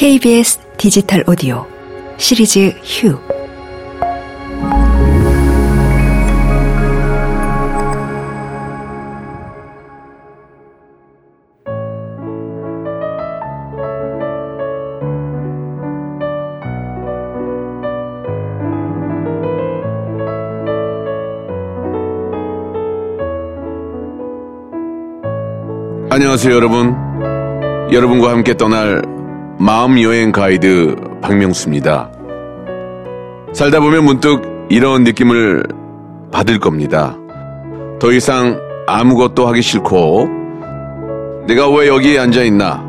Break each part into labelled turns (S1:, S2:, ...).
S1: KBS 디지털 오디오 시리즈 휴
S2: 안녕하세요, 여러분. 여러분과 함께 떠날 마음 여행 가이드 박명수입니다. 살다 보면 문득 이런 느낌을 받을 겁니다. 더 이상 아무것도 하기 싫고, 내가 왜 여기에 앉아 있나?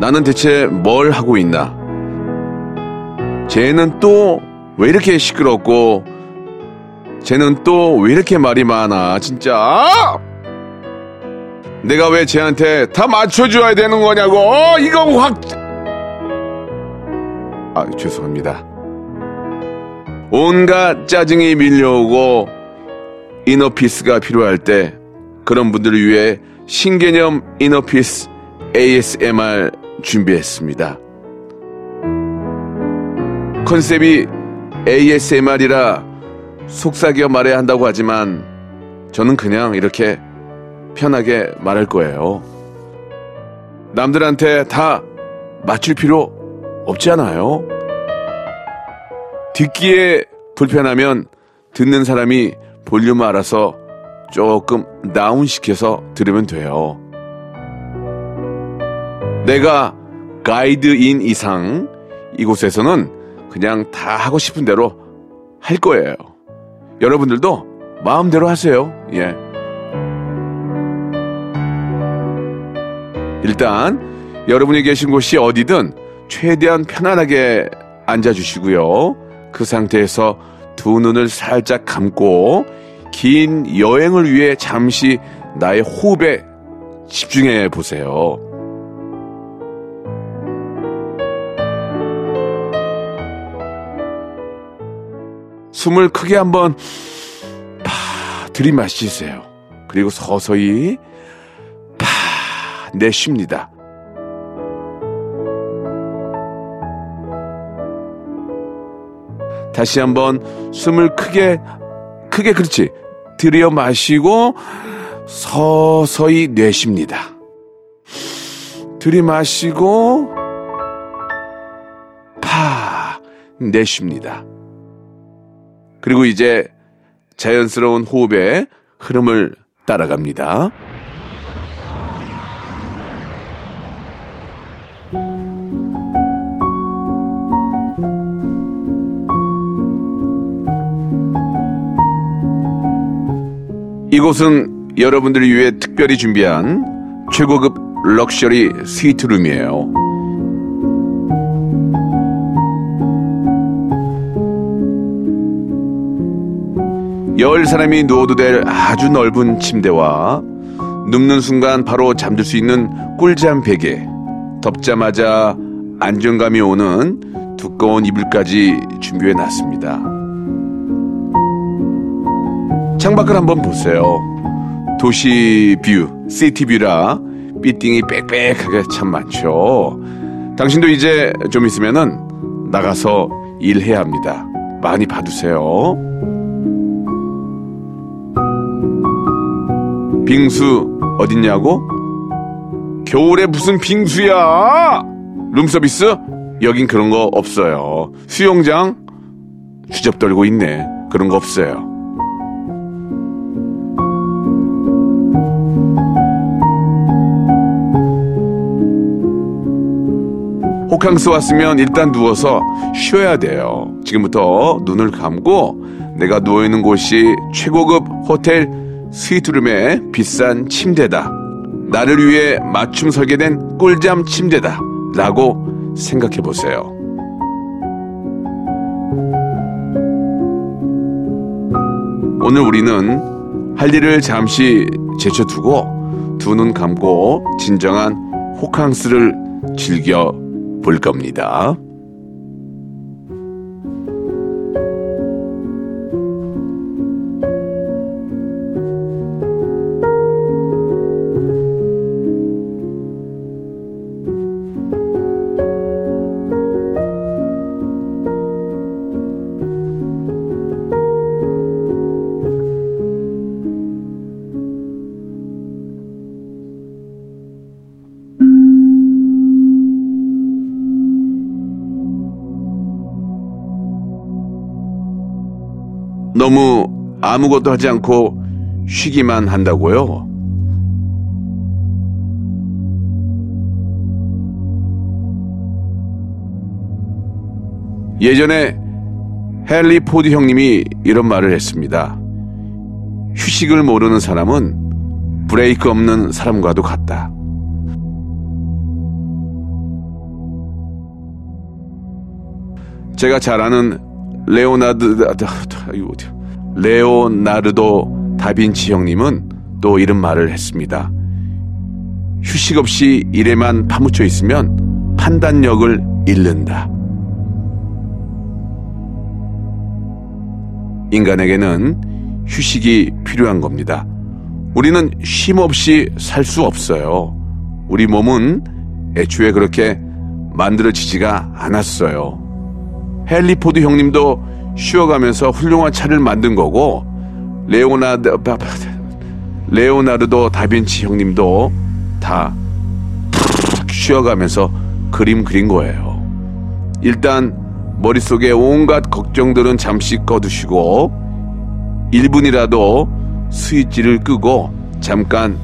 S2: 나는 대체 뭘 하고 있나? 쟤는 또 왜 이렇게 시끄럽고, 쟤는 또 왜 이렇게 말이 많아, 진짜! 내가 왜 쟤한테 다 맞춰줘야 되는 거냐고 어, 이거 확 아, 죄송합니다. 온갖 짜증이 밀려오고 이너피스가 필요할 때 그런 분들을 위해 신개념 이너피스 ASMR 준비했습니다. 컨셉이 ASMR이라 속삭여 말해야 한다고 하지만 저는 그냥 이렇게 편하게 말할 거예요. 남들한테 다 맞출 필요 없잖아요. 듣기에 불편하면 듣는 사람이 볼륨을 알아서 조금 다운시켜서 들으면 돼요. 내가 가이드인 이상 이곳에서는 그냥 다 하고 싶은 대로 할 거예요. 여러분들도 마음대로 하세요. 예. 일단 여러분이 계신 곳이 어디든 최대한 편안하게 앉아주시고요. 그 상태에서 두 눈을 살짝 감고 긴 여행을 위해 잠시 나의 호흡에 집중해 보세요. 숨을 크게 한번 파 들이마시세요. 그리고 서서히 파 내쉽니다. 다시 한번 숨을 크게 크게 그렇지 들여 마시고 서서히 내쉽니다. 들이마시고 파 내쉽니다. 그리고 이제 자연스러운 호흡의 흐름을 따라갑니다. 이곳은 여러분들을 위해 특별히 준비한 최고급 럭셔리 스위트룸이에요. 열 사람이 누워도 될 아주 넓은 침대와 눕는 순간 바로 잠들 수 있는 꿀잠 베개, 덮자마자 안정감이 오는 두꺼운 이불까지 준비해 놨습니다. 창밖을 한번 보세요. 도시 view, city view라 빌딩이 빽빽하게 참 많죠. 당신도 이제 좀 있으면은 나가서 일해야 합니다. 많이 봐두세요. 빙수 어딨냐고? 겨울에 무슨 빙수야? 룸서비스? 여긴 그런 거 없어요. 수영장? 주접 떨고 있네. 그런 거 없어요. 호캉스 왔으면 일단 누워서 쉬어야 돼요. 지금부터 눈을 감고 내가 누워있는 곳이 최고급 호텔 스위트룸의 비싼 침대다. 나를 위해 맞춤 설계된 꿀잠 침대다. 라고 생각해 보세요. 오늘 우리는 할 일을 잠시 제쳐두고 두 눈 감고 진정한 호캉스를 즐겨 볼 겁니다. 너무 아무것도 하지 않고 쉬기만 한다고요? 예전에 헨리 포드 형님이 이런 말을 했습니다. 휴식을 모르는 사람은 브레이크 없는 사람과도 같다. 제가 잘 아는 레오나드 레오나르도 다빈치 형님은 또 이런 말을 했습니다. 휴식 없이 일에만 파묻혀 있으면 판단력을 잃는다. 인간에게는 휴식이 필요한 겁니다. 우리는 쉼 없이 살 수 없어요. 우리 몸은 애초에 그렇게 만들어지지가 않았어요. 헨리포드 형님도 쉬어가면서 훌륭한 차를 만든 거고 레오나드 레오나르도 다빈치 형님도 다 쉬어가면서 그림 그린 거예요. 일단 머릿속에 온갖 걱정들은 잠시 꺼두시고 1분이라도 스위치를 끄고 잠깐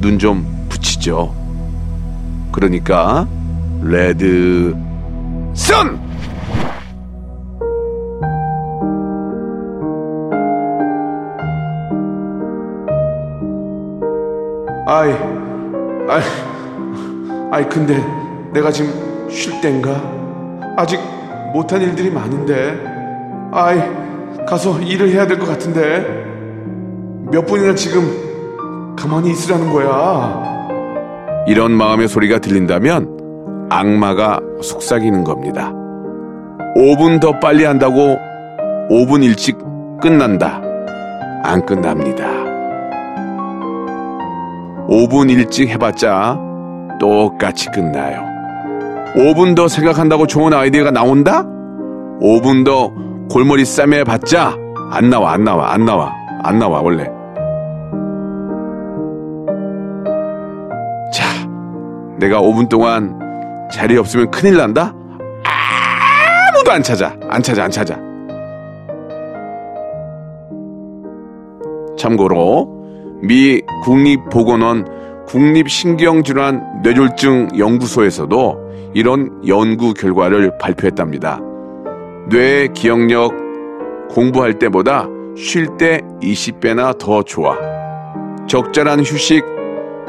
S2: 눈 좀 붙이죠. 그러니까 레드 선! 아이, 아이, 아이, 근데 내가 지금 쉴 땐가? 아직 못한 일들이 많은데. 아이, 가서 일을 해야 될 것 같은데. 몇 분이나 지금 가만히 있으라는 거야. 이런 마음의 소리가 들린다면 악마가 속삭이는 겁니다. 5분 더 빨리 한다고 5분 일찍 끝난다. 안 끝납니다. 5분 일찍 해봤자 똑같이 끝나요. 5분 더 생각한다고 좋은 아이디어가 나온다? 5분 더 골머리 싸매봤자 안 나와, 안 나와, 안 나와, 안 나와, 원래. 자, 내가 5분 동안 자리 없으면 큰일 난다? 아무도 안 찾아, 안 찾아, 안 찾아. 참고로, 미 국립보건원 국립신경질환 뇌졸중 연구소에서도 이런 연구 결과를 발표했답니다. 뇌 기억력 공부할 때보다 쉴 때 20배나 더 좋아. 적절한 휴식,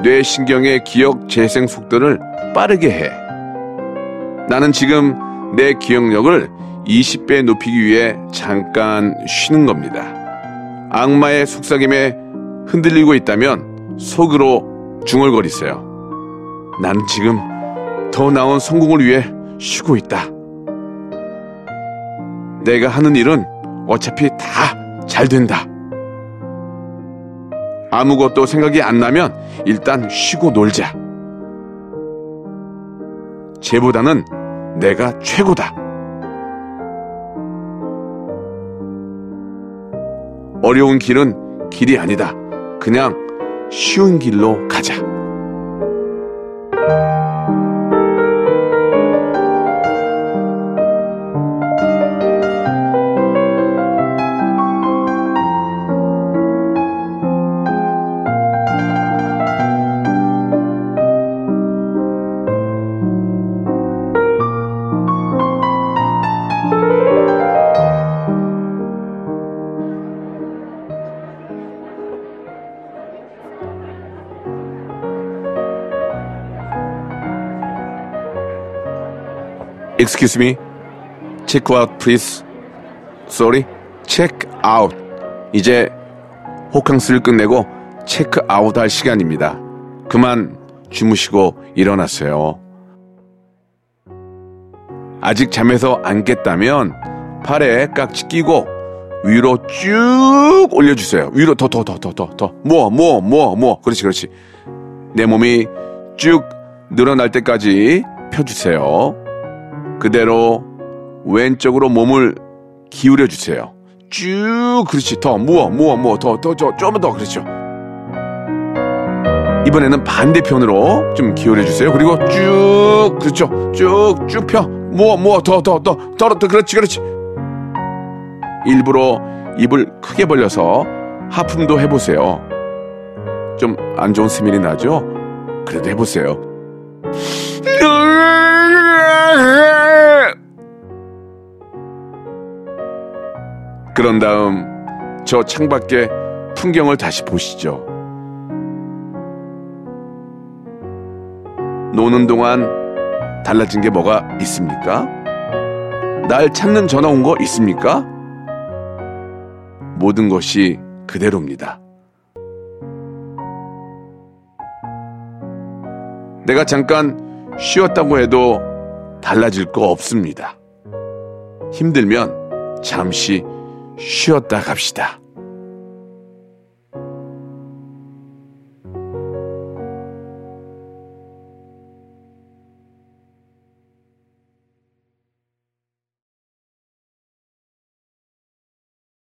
S2: 뇌신경의 기억 재생 속도를 빠르게 해. 나는 지금 내 기억력을 20배 높이기 위해 잠깐 쉬는 겁니다. 악마의 속삭임에 흔들리고 있다면 속으로 중얼거리세요. 나는 지금 더 나은 성공을 위해 쉬고 있다. 내가 하는 일은 어차피 다 잘 된다. 아무것도 생각이 안 나면 일단 쉬고 놀자. 쟤보다는 내가 최고다. 어려운 길은 길이 아니다. 그냥 쉬운 길로 가자. Excuse me. Check out, please. Sorry. Check out. 이제 호캉스를 끝내고 체크 아웃 할 시간입니다. 그만 주무시고 일어나세요. 아직 잠에서 안 깼다면 팔에 깍지 끼고 위로 쭉 올려주세요. 위로 더, 더, 더, 더, 더, 더. 모아, 모아, 모아, 모아. 그렇지, 그렇지. 내 몸이 쭉 늘어날 때까지 펴주세요. 그대로 왼쪽으로 몸을 기울여 주세요. 쭉 그렇지 더 모아 모아 모아 더더 좀만 더 그렇죠. 이번에는 반대편으로 좀 기울여 주세요. 그리고 쭉 그렇죠. 쭉쭉 펴 모아 모아 더더더 더더 그렇지 그렇지. 일부러 입을 크게 벌려서 하품도 해보세요. 좀 안 좋은 스멜이 나죠? 그래도 해보세요. 그런 다음 저 창밖에 풍경을 다시 보시죠. 노는 동안 달라진 게 뭐가 있습니까? 날 찾는 전화 온 거 있습니까? 모든 것이 그대로입니다. 내가 잠깐 쉬었다고 해도 달라질 거 없습니다. 힘들면 잠시 쉬었다 갑시다.